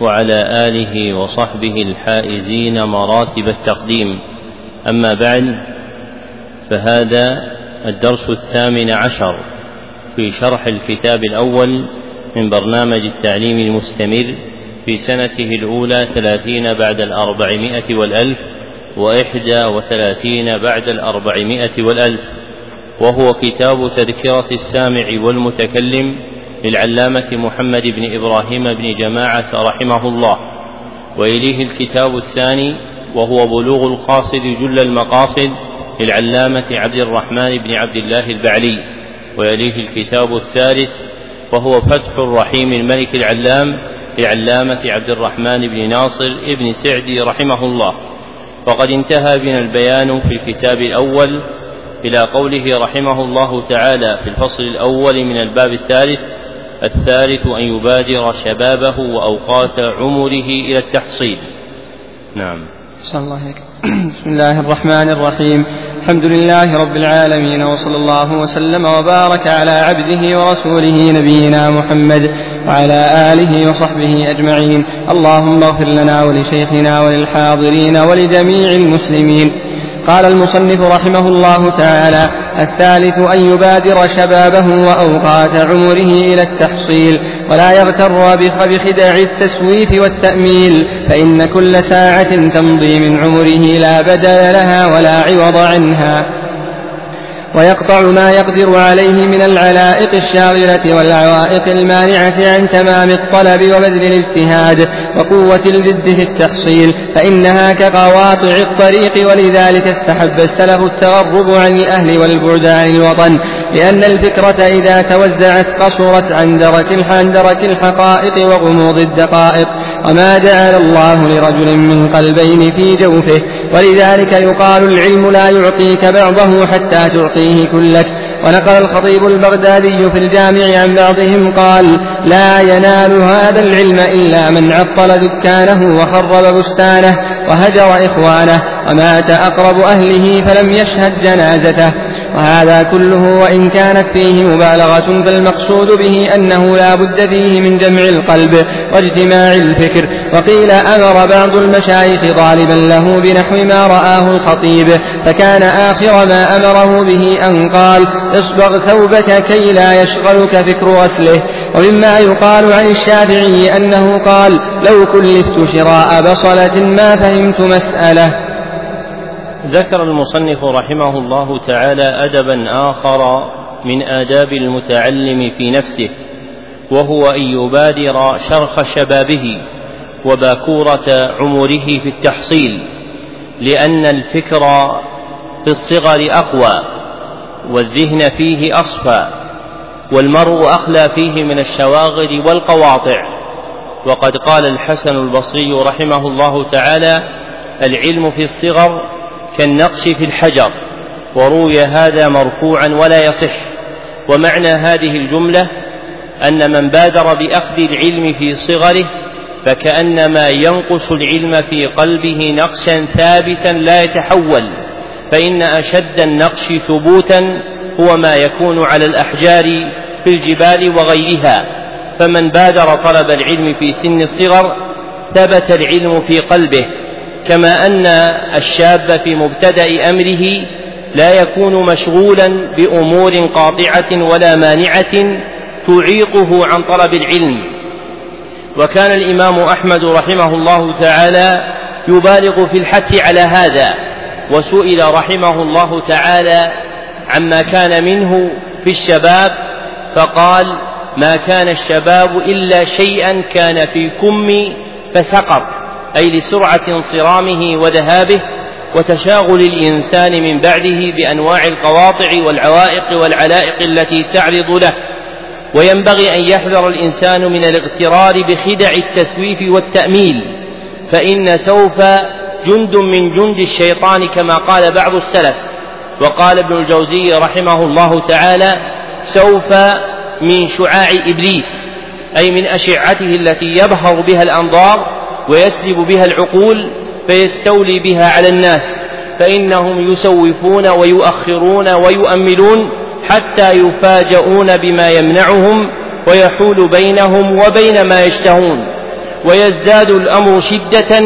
وعلى آله وصحبه الحائزين مراتب التقديم. أما بعد فهذا الدرس الثامن عشر في شرح الكتاب الأول من برنامج التعليم المستمر في سنته الأولى ثلاثين بعد الأربعمائة والألف وإحدى وثلاثين بعد الأربعمائة والألف وهو كتاب تذكرة السامع والمتكلم للعلامة محمد بن إبراهيم بن جماعة رحمه الله. وإليه الكتاب الثاني وهو بلوغ القاصد جل المقاصد للعلامة عبد الرحمن بن عبد الله البعلي. ويليه الكتاب الثالث وهو فتح الرحيم الملك العلام لعلامة عبد الرحمن بن ناصر بن سعدي رحمه الله. وقد انتهى بنا البيان في الكتاب الأول إلى قوله رحمه الله تعالى في الفصل الأول من الباب الثالث الثالث أن يبادر شبابه وأوقات عمره إلى التحصيل. نعم. صلى الله عليك. بسم الله الرحمن الرحيم. الحمد لله رب العالمين وصلى الله وسلم وبارك على عبده ورسوله نبينا محمد وعلى آله وصحبه أجمعين. اللهم اغفر لنا ولشيخنا وللحاضرين ولجميع المسلمين. قال المصنف رحمه الله تعالى الثالث أن يبادر شبابه وأوقات عمره إلى التحصيل ولا يغتر بخدع التسويف والتأميل فإن كل ساعة تمضي من عمره لا بدل لها ولا عوض عنها. ويقطع ما يقدر عليه من العلائق الشاغلة والعوائق المانعة عن تمام الطلب وبذل الاجتهاد وقوة الجد في التحصيل فإنها كقواطع الطريق ولذلك استحب السلف التغرب عن الأهل والبعد عن الوطن لأن الفكرة إذا توزعت قصرت عن درك عن درك الحقائق وغموض الدقائق وما جعل الله لرجل من قلبين في جوفه ولذلك يقال العلم لا يعطيك بعضه حتى تعطيه كلك. ونقل الخطيب البغدادي في الجامع عن بعضهم قال لا ينال هذا العلم إلا من عطل دكانه وخرب بستانه وهجر إخوانه ومات أقرب أهله فلم يشهد جنازته. وهذا كله وإن كانت فيه مبالغة فالمقصود به أنه لا بد فيه من جمع القلب واجتماع الفكر. وقيل أمر بعض المشايخ طالبا له بنحو ما رآه الخطيب فكان آخر ما أمره به أن قال اصبغ ثوبك كي لا يشغلك فكر غسله ومما يقال عن الشافعي أنه قال لو كلفت شراء بصلة ما فهمت مسألة ذكر المصنف رحمه الله تعالى أدبا آخر من آداب المتعلم في نفسه وهو أن يبادر شرخ شبابه وباكورة عمره في التحصيل لأن الفكر في الصغر أقوى والذهن فيه أصفى والمرء أخلى فيه من الشواغل والقواطع. وقد قال الحسن البصري رحمه الله تعالى العلم في الصغر كالنقش في الحجر وروي هذا مرفوعا ولا يصح. ومعنى هذه الجملة أن من بادر بأخذ العلم في صغره فكأنما ينقش العلم في قلبه نقشا ثابتا لا يتحول. فإن أشد النقش ثبوتا هو ما يكون على الأحجار في الجبال وغيرها. فمن بادر طلب العلم في سن الصغر ثبت العلم في قلبه. كما أن الشاب في مبتدأ أمره لا يكون مشغولا بأمور قاطعة ولا مانعة تعيقه عن طلب العلم. وكان الإمام أحمد رحمه الله تعالى يبالغ في الحث على هذا وسئل رحمه الله تعالى عما كان منه في الشباب فقال ما كان الشباب إلا شيئا كان في كم فسقط. أي لسرعة انصرامه وذهابه وتشاغل الإنسان من بعده بأنواع القواطع والعوائق والعلائق التي تعرض له. وينبغي أن يحذر الإنسان من الاغترار بخدع التسويف والتأميل فإن سوف جند من جند الشيطان كما قال بعض السلف. وقال ابن الجوزي رحمه الله تعالى سوف من شعاع إبليس أي من أشعته التي يبهر بها الأنظار ويسلب بها العقول فيستولي بها على الناس فإنهم يسوفون ويؤخرون ويؤملون حتى يفاجؤون بما يمنعهم ويحول بينهم وبين ما يشتهون. ويزداد الأمر شدة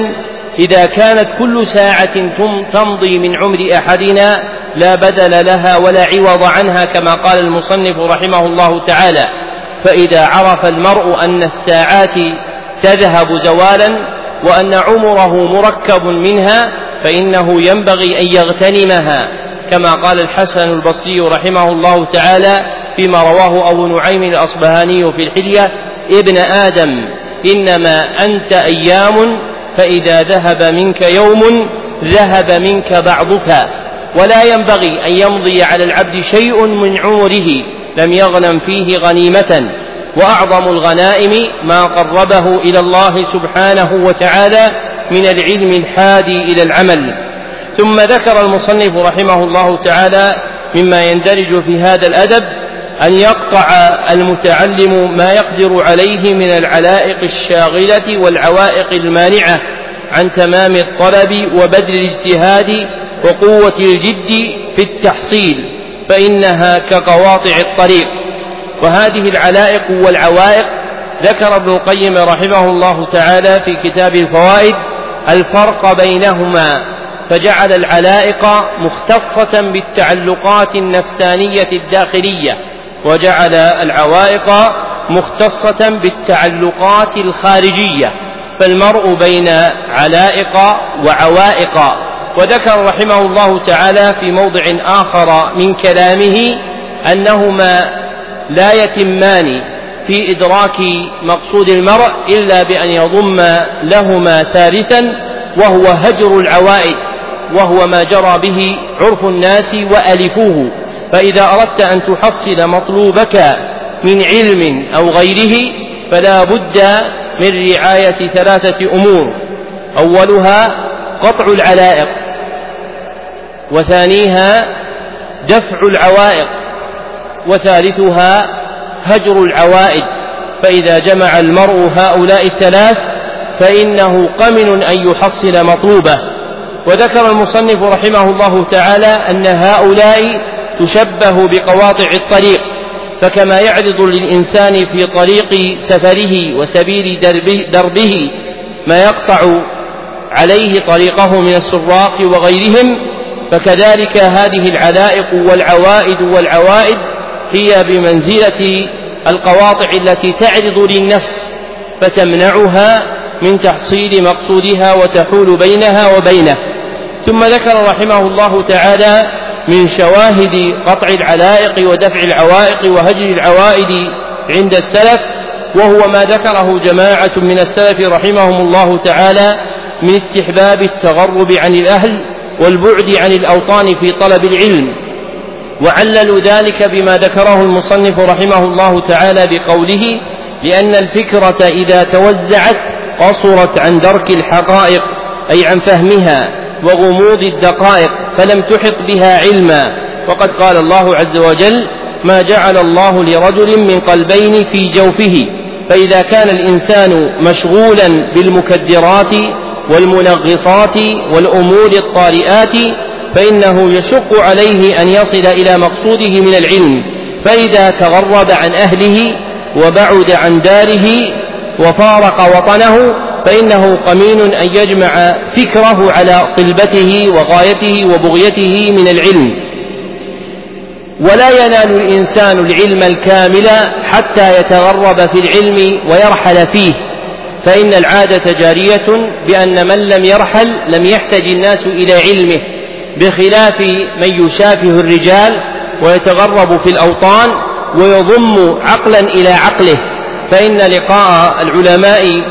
إذا كانت كل ساعة تمضي من عمر أحدنا لا بدل لها ولا عوض عنها كما قال المصنف رحمه الله تعالى فإذا عرف المرء أن الساعات تذهب زوالا وأن عمره مركب منها فإنه ينبغي أن يغتنمها كما قال الحسن البصري رحمه الله تعالى فيما رواه أبو نعيم الأصبهاني في الحلية ابن آدم إنما أنت أيام فإذا ذهب منك يوم ذهب منك بعضك. ولا ينبغي أن يمضي على العبد شيء من عمره لم يغنم فيه غنيمة. وأعظم الغنائم ما قربه إلى الله سبحانه وتعالى من العلم الحادي إلى العمل. ثم ذكر المصنف رحمه الله تعالى مما يندرج في هذا الأدب أن يقطع المتعلم ما يقدر عليه من العلائق الشاغلة والعوائق المانعة عن تمام الطلب وبذل الاجتهاد وقوة الجد في التحصيل فإنها كقواطع الطريق. وهذه العلائق والعوائق ذكر ابن القيم رحمه الله تعالى في كتاب الفوائد الفرق بينهما فجعل العلائق مختصة بالتعلقات النفسانية الداخلية وجعل العوائق مختصة بالتعلقات الخارجية فالمرء بين علائق وعوائق. وذكر رحمه الله تعالى في موضع آخر من كلامه أنهما لا يتمان في إدراك مقصود المرء إلا بأن يضم لهما ثالثا وهو هجر العوائد وهو ما جرى به عرف الناس وألفوه. فإذا أردت أن تحصل مطلوبك من علم أو غيره فلا بد من رعاية ثلاثة أمور. أولها قطع العلائق وثانيها دفع العوائق. وثالثها هجر العوائد. فإذا جمع المرء هؤلاء الثلاث فإنه قمن أن يحصل مطلوبة. وذكر المصنف رحمه الله تعالى أن هؤلاء تشبه بقواطع الطريق فكما يعرض للإنسان في طريق سفره وسبيل دربه, ما يقطع عليه طريقه من السراق وغيرهم فكذلك هذه العلائق والعوائد والعوائد هي بمنزلة القواطع التي تعرض للنفس فتمنعها من تحصيل مقصودها وتحول بينها وبينه. ثم ذكر رحمه الله تعالى من شواهد قطع العلائق ودفع العوائق وهجر العوائد عند السلف وهو ما ذكره جماعة من السلف رحمهم الله تعالى من استحباب التغرب عن الأهل والبعد عن الأوطان في طلب العلم. وعللوا ذلك بما ذكره المصنف رحمه الله تعالى بقوله لأن الفكرة إذا توزعت قصرت عن درك الحقائق أي عن فهمها وغموض الدقائق فلم تحط بها علما. وقد قال الله عز وجل ما جعل الله لرجل من قلبين في جوفه فإذا كان الإنسان مشغولا بالمكدرات والمنغصات والأمور الطارئات فإنه يشق عليه أن يصل إلى مقصوده من العلم فإذا تغرب عن أهله وبعد عن داره وفارق وطنه فإنه قمين أن يجمع فكره على طلبته وغايته وبغيته من العلم. ولا ينال الإنسان العلم الكامل حتى يتغرب في العلم ويرحل فيه فإن العادة جارية بأن من لم يرحل لم يحتج الناس إلى علمه. بخلاف من يشافه الرجال ويتغرب في الأوطان ويضم عقلا إلى عقله فإن لقاء العلماء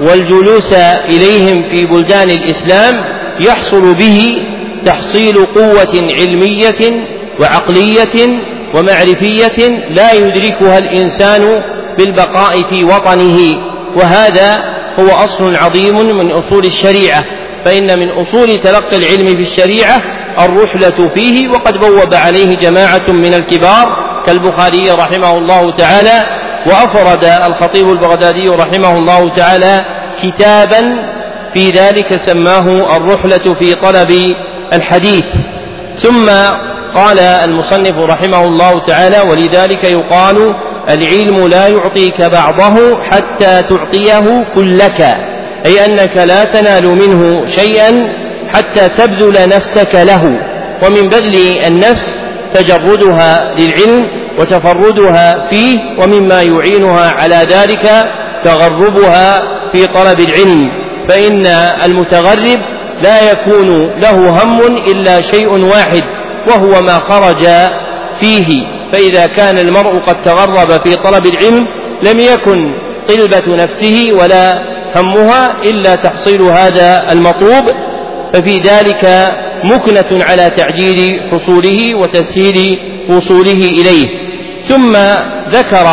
والجلوس إليهم في بلدان الإسلام يحصل به تحصيل قوة علمية وعقلية ومعرفية لا يدركها الإنسان بالبقاء في وطنه وهذا هو أصل عظيم من أصول الشريعة. فإن من أصول تلقي العلم في الشريعة الرحلة فيه وقد بوب عليه جماعة من الكبار كالبخاري رحمه الله تعالى وأفرد الخطيب البغدادي رحمه الله تعالى كتابا في ذلك سماه الرحلة في طلب الحديث. ثم قال المصنف رحمه الله تعالى ولذلك يقال العلم لا يعطيك بعضه حتى تعطيه كلك. أي أنك لا تنال منه شيئا حتى تبذل نفسك له. ومن بذل النفس تجردها للعلم وتفردها فيه ومما يعينها على ذلك تغربها في طلب العلم. فإن المتغرب لا يكون له هم إلا شيء واحد وهو ما خرج فيه. فإذا كان المرء قد تغرب في طلب العلم لم يكن طلبة نفسه ولا همها إلا تحصيل هذا المطلوب ففي ذلك مكنة على تعجيل حصوله وتسهيل وصوله إليه. ثم ذكر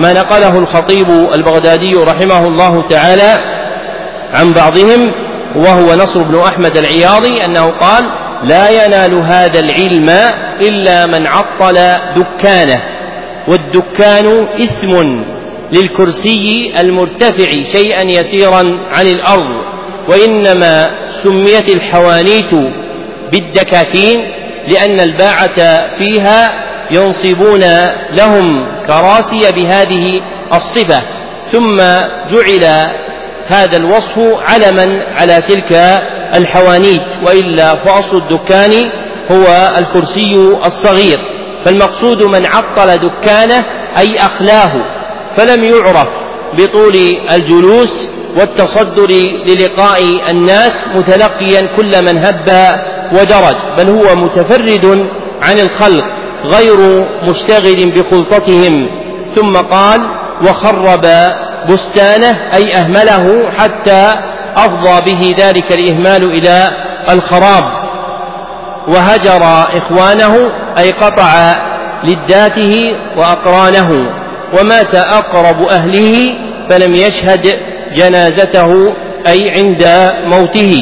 ما نقله الخطيب البغدادي رحمه الله تعالى عن بعضهم وهو نصر بن أحمد العياضي أنه قال لا ينال هذا العلم إلا من عطل دكانه والدكان اسم للكرسي المرتفع شيئا يسيرا عن الأرض وإنما سميت الحوانيت بالدكاكين لأن الباعة فيها ينصبون لهم كراسي بهذه الصفة. ثم جعل هذا الوصف علما على تلك الحوانيت وإلا فأصل الدكان هو الكرسي الصغير. فالمقصود من عطل دكانه أي أخلاه. فلم يعرف بطول الجلوس والتصدر للقاء الناس متلقيا كل من هب ودرج بل هو متفرد عن الخلق غير مشتغل بخلطتهم. ثم قال وخرب بستانه أي أهمله حتى أفضى به ذلك الإهمال إلى الخراب. وهجر إخوانه أي قطع لداته وأقرانه. ومات أقرب أهله فلم يشهد جنازته أي عند موته.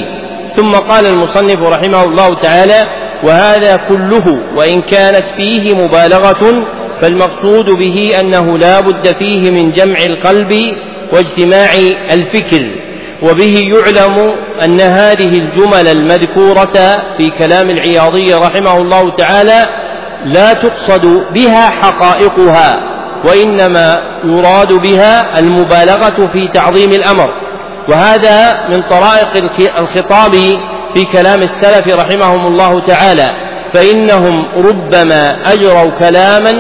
ثم قال المصنف رحمه الله تعالى وهذا كله وإن كانت فيه مبالغة فالمقصود به أنه لا بد فيه من جمع القلب واجتماع الفكر وبه يعلم أن هذه الجمل المذكورة في كلام العياضي رحمه الله تعالى لا تقصد بها حقائقها. وإنما يراد بها المبالغة في تعظيم الأمر. وهذا من طرائق الخطاب في كلام السلف رحمهم الله تعالى. فإنهم ربما أجروا كلاما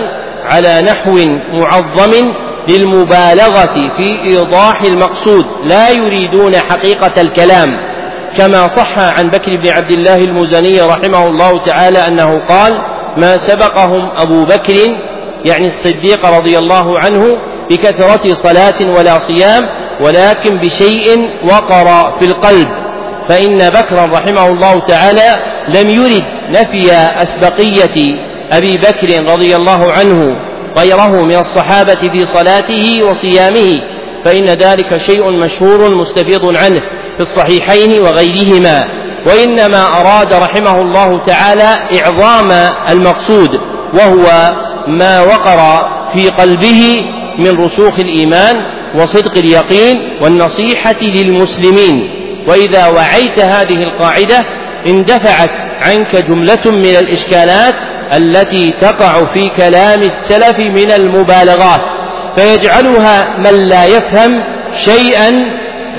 على نحو معظم للمبالغة في إيضاح المقصود. لا يريدون حقيقة الكلام. كما صح عن بكر بن عبد الله المزني رحمه الله تعالى أنه قال ما سبقهم أبو بكر يعني الصديق رضي الله عنه بكثرة صلاة ولا صيام ولكن بشيء وقر في القلب. فإن بكرا رحمه الله تعالى لم يرد نفي أسبقية أبي بكر رضي الله عنه غيره من الصحابة في صلاته وصيامه فإن ذلك شيء مشهور مستفيض عنه في الصحيحين وغيرهما. وإنما أراد رحمه الله تعالى إعظام المقصود وهو ما وقر في قلبه من رسوخ الإيمان وصدق اليقين والنصيحة للمسلمين. وإذا وعيت هذه القاعدة اندفعت عنك جملة من الإشكالات التي تقع في كلام السلف من المبالغات فيجعلها من لا يفهم شيئا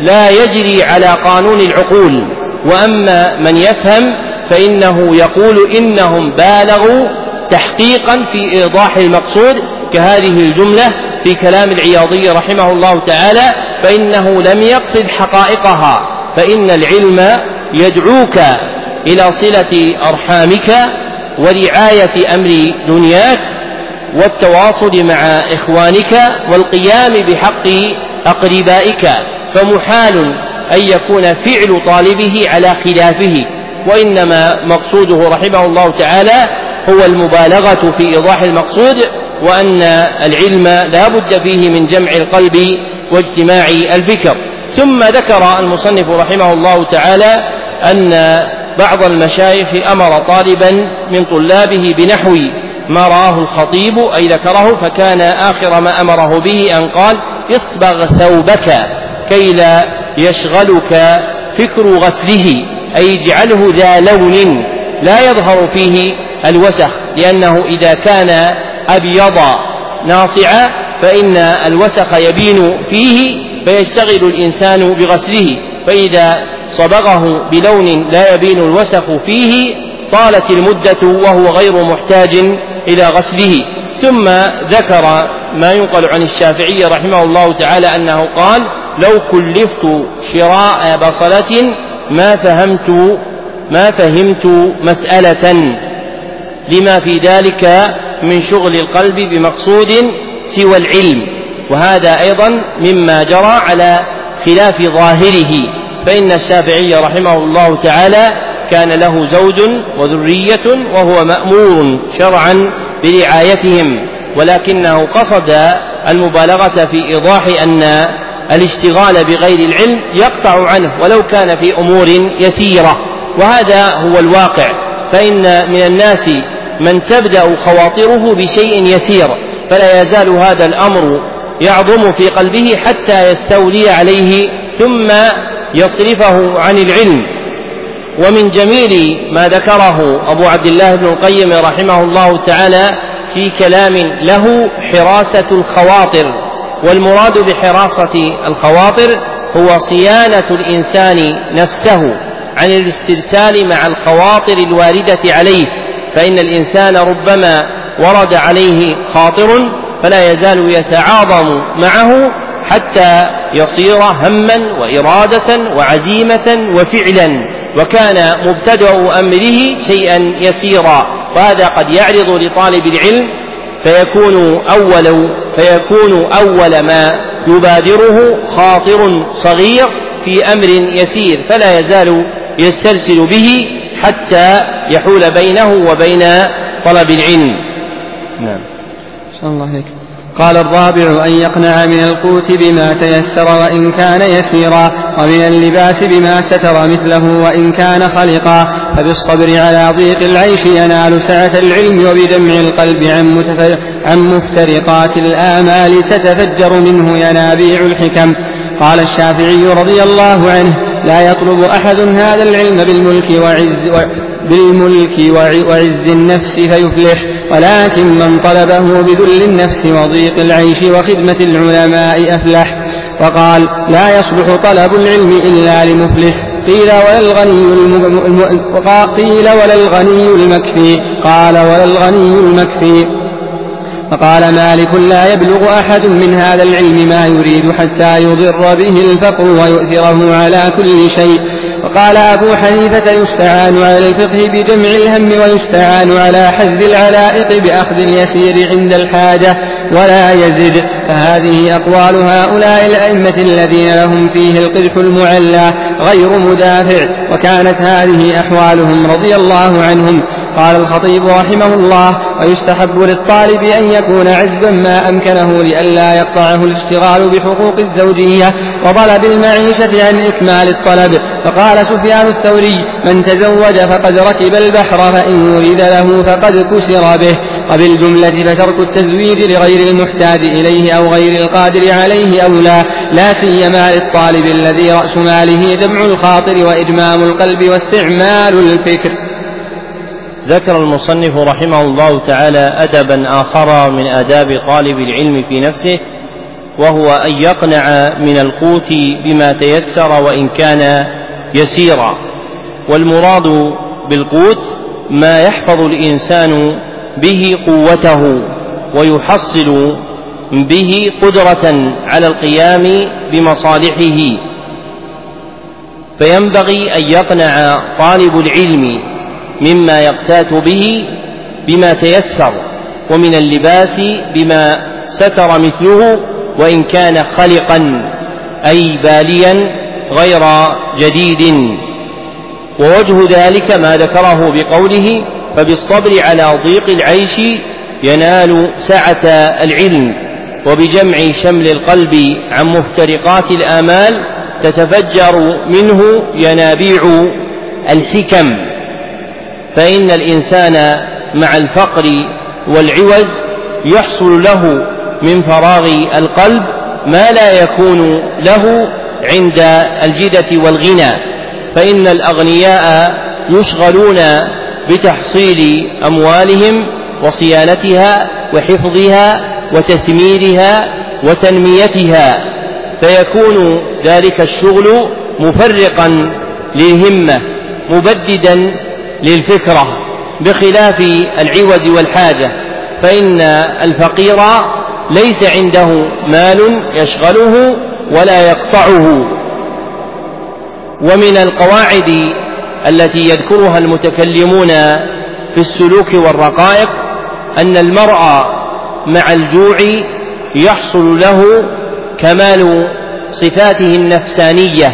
لا يجري على قانون العقول. وأما من يفهم فإنه يقول إنهم بالغوا تحقيقا في إيضاح المقصود كهذه الجملة في كلام العياضي رحمه الله تعالى فإنه لم يقصد حقائقها فإن العلم يدعوك إلى صلة أرحامك ورعاية أمر دنياك والتواصل مع إخوانك والقيام بحق أقربائك فمحال أن يكون فعل طالبه على خلافه وإنما مقصوده رحمه الله تعالى هو المبالغة في إيضاح المقصود وأن العلم لا بد فيه من جمع القلب واجتماع الفكر. ثم ذكر المصنف رحمه الله تعالى أن بعض المشايخ أمر طالبا من طلابه بنحو ما رآه الخطيب أي ذكره فكان آخر ما أمره به أن قال اصبغ ثوبك كي لا يشغلك فكر غسله أي اجعله ذا لون لا يظهر فيه الوسخ لأنه إذا كان أبيض ناصعا فإن الوسخ يبين فيه فيشتغل الإنسان بغسله. فإذا صبغه بلون لا يبين الوسخ فيه طالت المدة وهو غير محتاج إلى غسله. ثم ذكر ما ينقل عن الشافعي رحمه الله تعالى أنه قال لو كلفت شراء بصلة ما فهمت ما فهمت مسألة لما في ذلك من شغل القلب بمقصود سوى العلم. وهذا أيضا مما جرى على خلاف ظاهره. فإن الشافعي رحمه الله تعالى كان له زوج وذرية وهو مأمور شرعا برعايتهم ولكنه قصد المبالغة في إيضاح أن الاشتغال بغير العلم يقطع عنه ولو كان في أمور يسيرة. وهذا هو الواقع. فإن من الناس من تبدأ خواطره بشيء يسير فلا يزال هذا الأمر يعظم في قلبه حتى يستولي عليه ثم يصرفه عن العلم. ومن جميل ما ذكره أبو عبد الله بن القيم رحمه الله تعالى في كلام له حراسة الخواطر والمراد بحراسة الخواطر هو صيانة الإنسان نفسه عن الاسترسال مع الخواطر الواردة عليه. فإن الإنسان ربما ورد عليه خاطر فلا يزال يتعاظم معه حتى يصير هما وإرادة وعزيمة وفعلا وكان مبتدأ أمره شيئا يسيرا وهذا قد يعرض لطالب العلم فيكون أول فيكون أول ما يبادره خاطر صغير في أمر يسير فلا يزال يسترسل به حتى يحول بينه وبين طلب العلم. نعم. الله عليك. قال الرابع أن يقنع من القوت بما تيسر وإن كان يسيرا ومن اللباس بما ستر مثله وإن كان خلقا. فبالصبر على ضيق العيش ينال سعة العلم وبدمع القلب عن, عن مفترقات الآمال تتفجر منه ينابيع الحكم. قال الشافعي رضي الله عنه لا يطلب أحد هذا العلم بالملك وعز بالملك وعز النفس فيفلح ولكن من طلبه بذل النفس وضيق العيش وخدمة العلماء أفلح. وقال لا يصلح طلب العلم إلا لمفلس. قيل ولا الغني الم... قيل ولا الغني المكفي. قال ولا الغني المكفي. فقال مالك لا يبلغ أحد من هذا العلم ما يريد حتى يضر به الفقر ويؤثره على كل شيء. وقال أبو حنيفة يستعان على الفقه بجمع الهم ويستعان على حذ العلائق بأخذ اليسير عند الحاجة ولا يزد. فهذه أقوال هؤلاء الأئمة الذين لهم فيه القدح المعلى غير مدافع. وكانت هذه أحوالهم رضي الله عنهم. قال الخطيب رحمه الله ويستحب للطالب أن يكون عزبا ما أمكنه لئلا يقطعه الاشتغال بحقوق الزوجية وطلب المعيشة عن إكمال الطلب فقال سفيان الثوري من تزوج فقد ركب البحر فإن ولد له فقد كسر به وبالجملة فترك التزويج لغير المحتاج إليه أو غير القادر عليه أولى لا سيما للطالب الذي رأس ماله جمع الخاطر وإجمام القلب واستعمال الفكر. ذكر المصنف رحمه الله تعالى أدبا آخر من آداب طالب العلم في نفسه وهو أن يقنع من القوت بما تيسر وإن كان يسيرا. والمراد بالقوت ما يحفظ الإنسان به قوته ويحصل به قدرة على القيام بمصالحه. فينبغي أن يقنع طالب العلم مما يقتات به بما تيسر ومن اللباس بما ستر مثله وإن كان خلقا أي باليا غير جديد. ووجه ذلك ما ذكره بقوله فبالصبر على ضيق العيش ينال سعة العلم وبجمع شمل القلب عن مفترقات الآمال تتفجر منه ينابيع الحكم. فإن الإنسان مع الفقر والعوز يحصل له من فراغ القلب ما لا يكون له عند الجدة والغنى فإن الأغنياء يشغلون بتحصيل أموالهم وصيانتها وحفظها وتثميرها وتنميتها فيكون ذلك الشغل مفرقا للهمة مبددا للفكرة بخلاف العوز والحاجة فإن الفقير ليس عنده مال يشغله ولا يقطعه. ومن القواعد التي يذكرها المتكلمون في السلوك والرقائق أن المرء مع الجوع يحصل له كمال صفاته النفسانية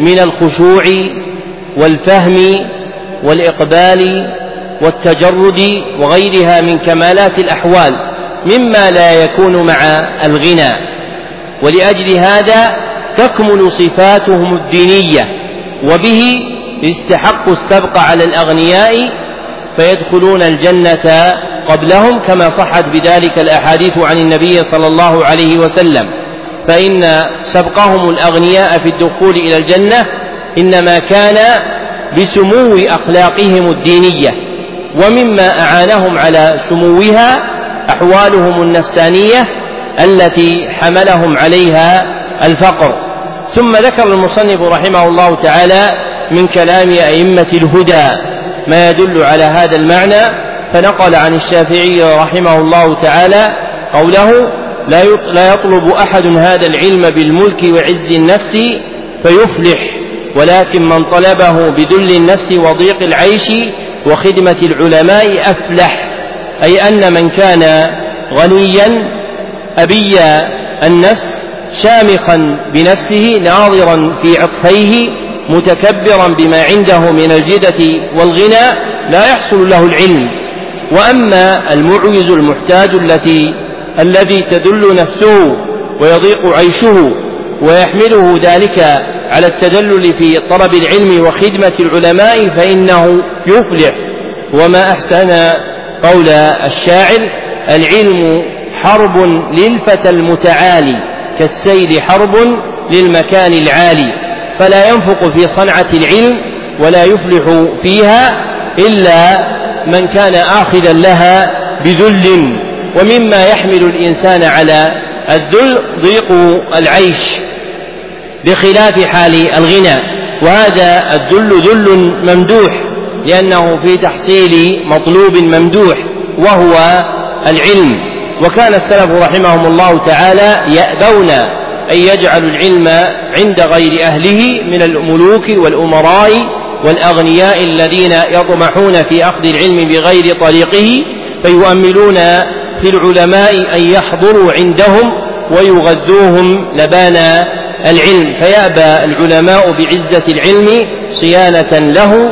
من الخشوع والفهم والإقبال والتجرد وغيرها من كمالات الأحوال مما لا يكون مع الغنى. ولأجل هذا تكمل صفاتهم الدينية وبه يستحق السبق على الأغنياء فيدخلون الجنة قبلهم كما صحت بذلك الأحاديث عن النبي صلى الله عليه وسلم. فإن سبقهم الأغنياء في الدخول إلى الجنة إنما كان بسمو أخلاقهم الدينية ومما أعانهم على سموها أحوالهم النفسانية التي حملهم عليها الفقر. ثم ذكر المصنف رحمه الله تعالى من كلام أئمة الهدى ما يدل على هذا المعنى فنقل عن الشافعي رحمه الله تعالى قوله لا يطلب أحد هذا العلم بالملك وعز النفس فيفلح ولكن من طلبه بذل النفس وضيق العيش وخدمة العلماء أفلح أي أن من كان غنيا أبي النفس شامخا بنفسه ناظرا في عطفيه متكبرا بما عنده من الجدة والغنى لا يحصل له العلم. وأما المعوز المحتاج التي الذي تدل نفسه ويضيق عيشه ويحمله ذلك على التدلل في طلب العلم وخدمة العلماء فإنه يفلح. وما أحسن قول الشاعر العلم حرب للفتى المتعالي كالسيل حرب للمكان العالي. فلا ينفق في صنعة العلم ولا يفلح فيها إلا من كان آخذا لها بذل. ومما يحمل الإنسان على الذل ضيق العيش بخلاف حال الغنى وهذا الذل ذل ممدوح لأنه في تحصيل مطلوب ممدوح وهو العلم. وكان السلف رحمهم الله تعالى يأبون أن يجعلوا العلم عند غير أهله من الملوك والأمراء والأغنياء الذين يطمحون في أخذ العلم بغير طريقه فيؤملون في العلماء أن يحضروا عندهم ويغذوهم لبان العلم. فيأبى العلماء بعزة العلم صيانة له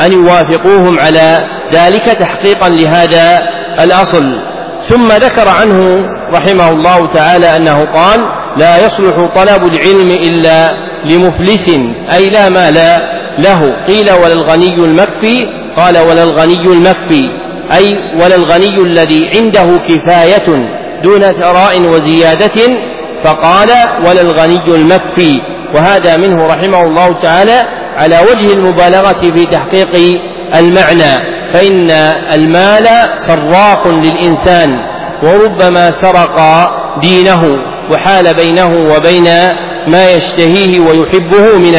أن يوافقوهم على ذلك تحقيقا لهذا الأصل. ثم ذكر عنه رحمه الله تعالى أنه قال لا يصلح طلب العلم إلا لمفلس أي لا مال له. قيل ولا الغني المكفي؟ قال ولا الغني المكفي. أي ولا الغني الذي عنده كفاية دون ثراء وزيادة فقال ولا الغني المكفي. وهذا منه رحمه الله تعالى على وجه المبالغة في تحقيق المعنى. فإن المال سراق للإنسان وربما سرق دينه وحال بينه وبين ما يشتهيه ويحبه من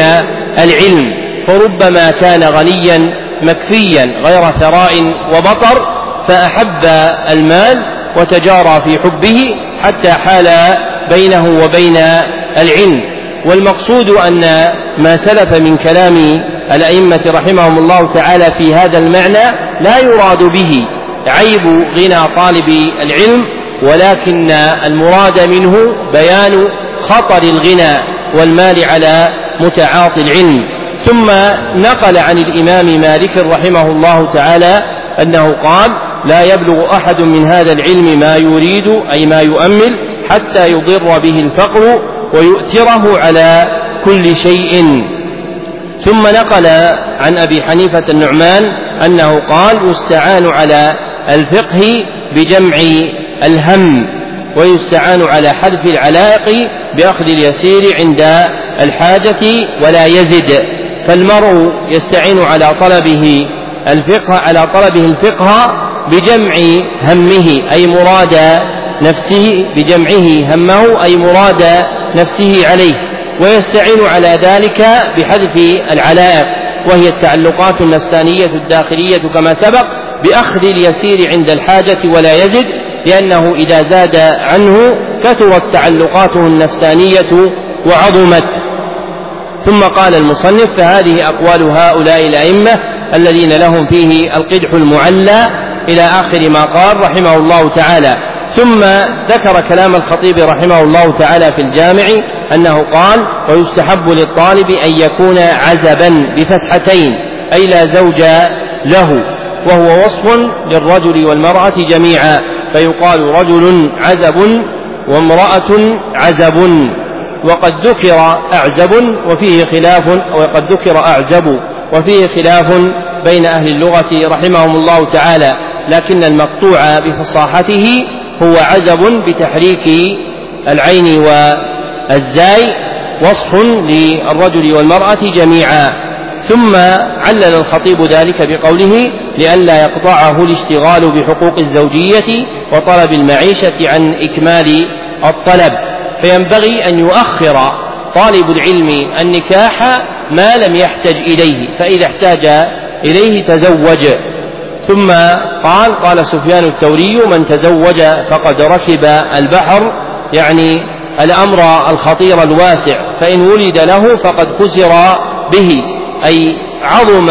العلم. فربما كان غنيا مكفيا غير ثراء وبطر فأحب المال وتجارى في حبه حتى حال بينه وبين العلم. والمقصود أن ما سلف من كلام الأئمة رحمهم الله تعالى في هذا المعنى لا يراد به عيب غنى طالب العلم ولكن المراد منه بيان خطر الغنى والمال على متعاطي العلم. ثم نقل عن الإمام مالك رحمه الله تعالى أنه قال لا يبلغ أحد من هذا العلم ما يريد أي ما يؤمل حتى يضر به الفقر ويؤثره على كل شيء. ثم نقل عن أبي حنيفة النعمان أنه قال يستعان على الفقه بجمع الهم ويستعان على حذف العلائق بأخذ اليسير عند الحاجة ولا يزد. فالمرء يستعين على طلبه الفقه على طلبه الفقه بجمع همه أي مراد نفسه بجمعه همه أي مراد نفسه عليه. ويستعين على ذلك بحذف العلائق وهي التعلقات النفسانية الداخلية كما سبق بأخذ اليسير عند الحاجة ولا يزد لأنه إذا زاد عنه كثرت تعلقاته النفسانية وعظمت. ثم قال المصنف فهذه أقوال هؤلاء الأئمة الذين لهم فيه القدح المعلى إلى آخر ما قال رحمه الله تعالى. ثم ذكر كلام الخطيب رحمه الله تعالى في الجامع أنه قال ويستحب للطالب أن يكون عزبا بفتحتين أي لا زوج له وهو وصف للرجل والمرأة جميعا فيقال رجل عزب وامرأة عزب. وقد ذكر أعزب وفيه خلاف وقد ذكر أعزب وفيه خلاف بين أهل اللغة رحمهم الله تعالى لكن المقطوع بفصاحته هو عزب بتحريك العين والزاي وصف للرجل والمرأة جميعا. ثم علل الخطيب ذلك بقوله لئلا يقطعه الاشتغال بحقوق الزوجية وطلب المعيشة عن إكمال الطلب. فينبغي أن يؤخر طالب العلم النكاح ما لم يحتج إليه فإذا احتاج إليه تزوج. ثم قال قال سفيان الثوري من تزوج فقد ركب البحر. يعني الأمر الخطير الواسع فإن ولد له فقد خسر به أي عظم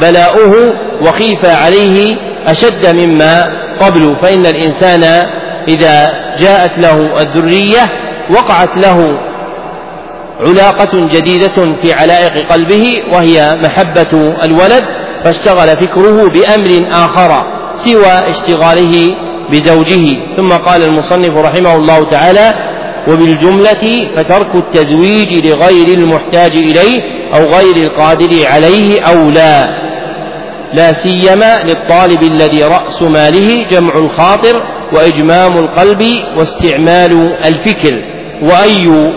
بلاؤه وخيف عليه أشد مما قبل فإن الإنسان إذا جاءت له الذرية وقعت له علاقة جديدة في علائق قلبه وهي محبة الولد فاشتغل فكره بأمر آخر سوى اشتغاله بزوجه. ثم قال المصنف رحمه الله تعالى وبالجملة فترك التزويج لغير المحتاج إليه أو غير القادر عليه أولى لا سيما للطالب الذي رأس ماله جمع الخاطر وإجمام القلب واستعمال الفكر. وأي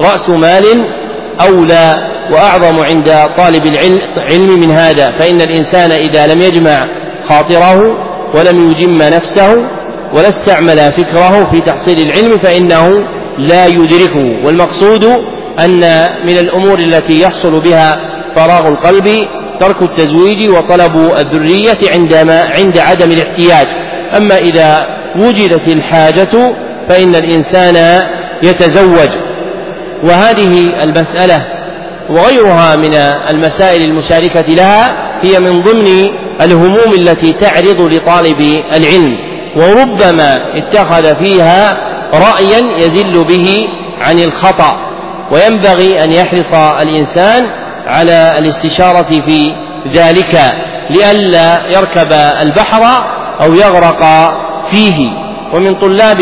رأس مال أولى وأعظم عند طالب العلم من هذا فإن الإنسان إذا لم يجمع خاطره ولم يجم نفسه ولا استعمل فكره في تحصيل العلم فإنه لا يدركه. والمقصود أن من الأمور التي يحصل بها فراغ القلب ترك التزويج وطلب الذرية عندما عند عدم الاحتياج. أما إذا وجدت الحاجة فإن الإنسان يتزوج. وهذه المسألة وغيرها من المسائل المشاركة لها هي من ضمن الهموم التي تعرض لطالب العلم وربما اتخذ فيها رأيا يزل به عن الخطأ. وينبغي أن يحرص الإنسان على الاستشارة في ذلك لئلا يركب البحر أو يغرق فيه. ومن طلاب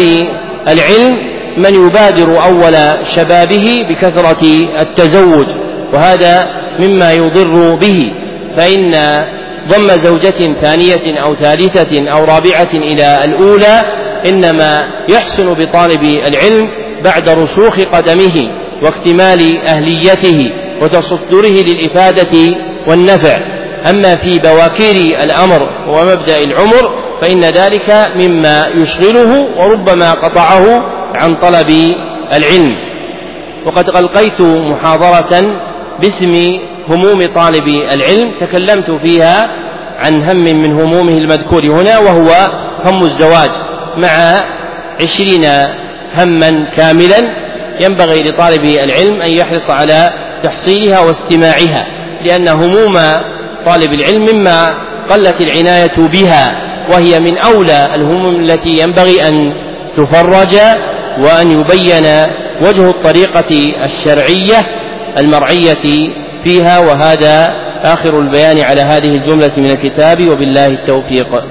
العلم من يبادر أول شبابه بكثرة التزوج وهذا مما يضر به فإن ضم زوجة ثانية أو ثالثة أو رابعة إلى الأولى إنما يحسن بطالب العلم بعد رسوخ قدمه واكتمال أهليته وتصدره للإفادة والنفع. أما في بواكير الأمر ومبدأ العمر فإن ذلك مما يشغله وربما قطعه عن طلب العلم. وقد ألقيت محاضرة باسم هموم طالب العلم تكلمت فيها عن هم من همومه المذكور هنا وهو هم الزواج مع عشرين هما كاملا ينبغي لطالب العلم أن يحرص على تحصيلها واستماعها لأن هموم طالب العلم مما قلت العناية بها وهي من أولى الهموم التي ينبغي أن تفرج وأن يبين وجه الطريقة الشرعية المرعية فيها وهذا آخر البيان على هذه الجملة من الكتاب وبالله التوفيق.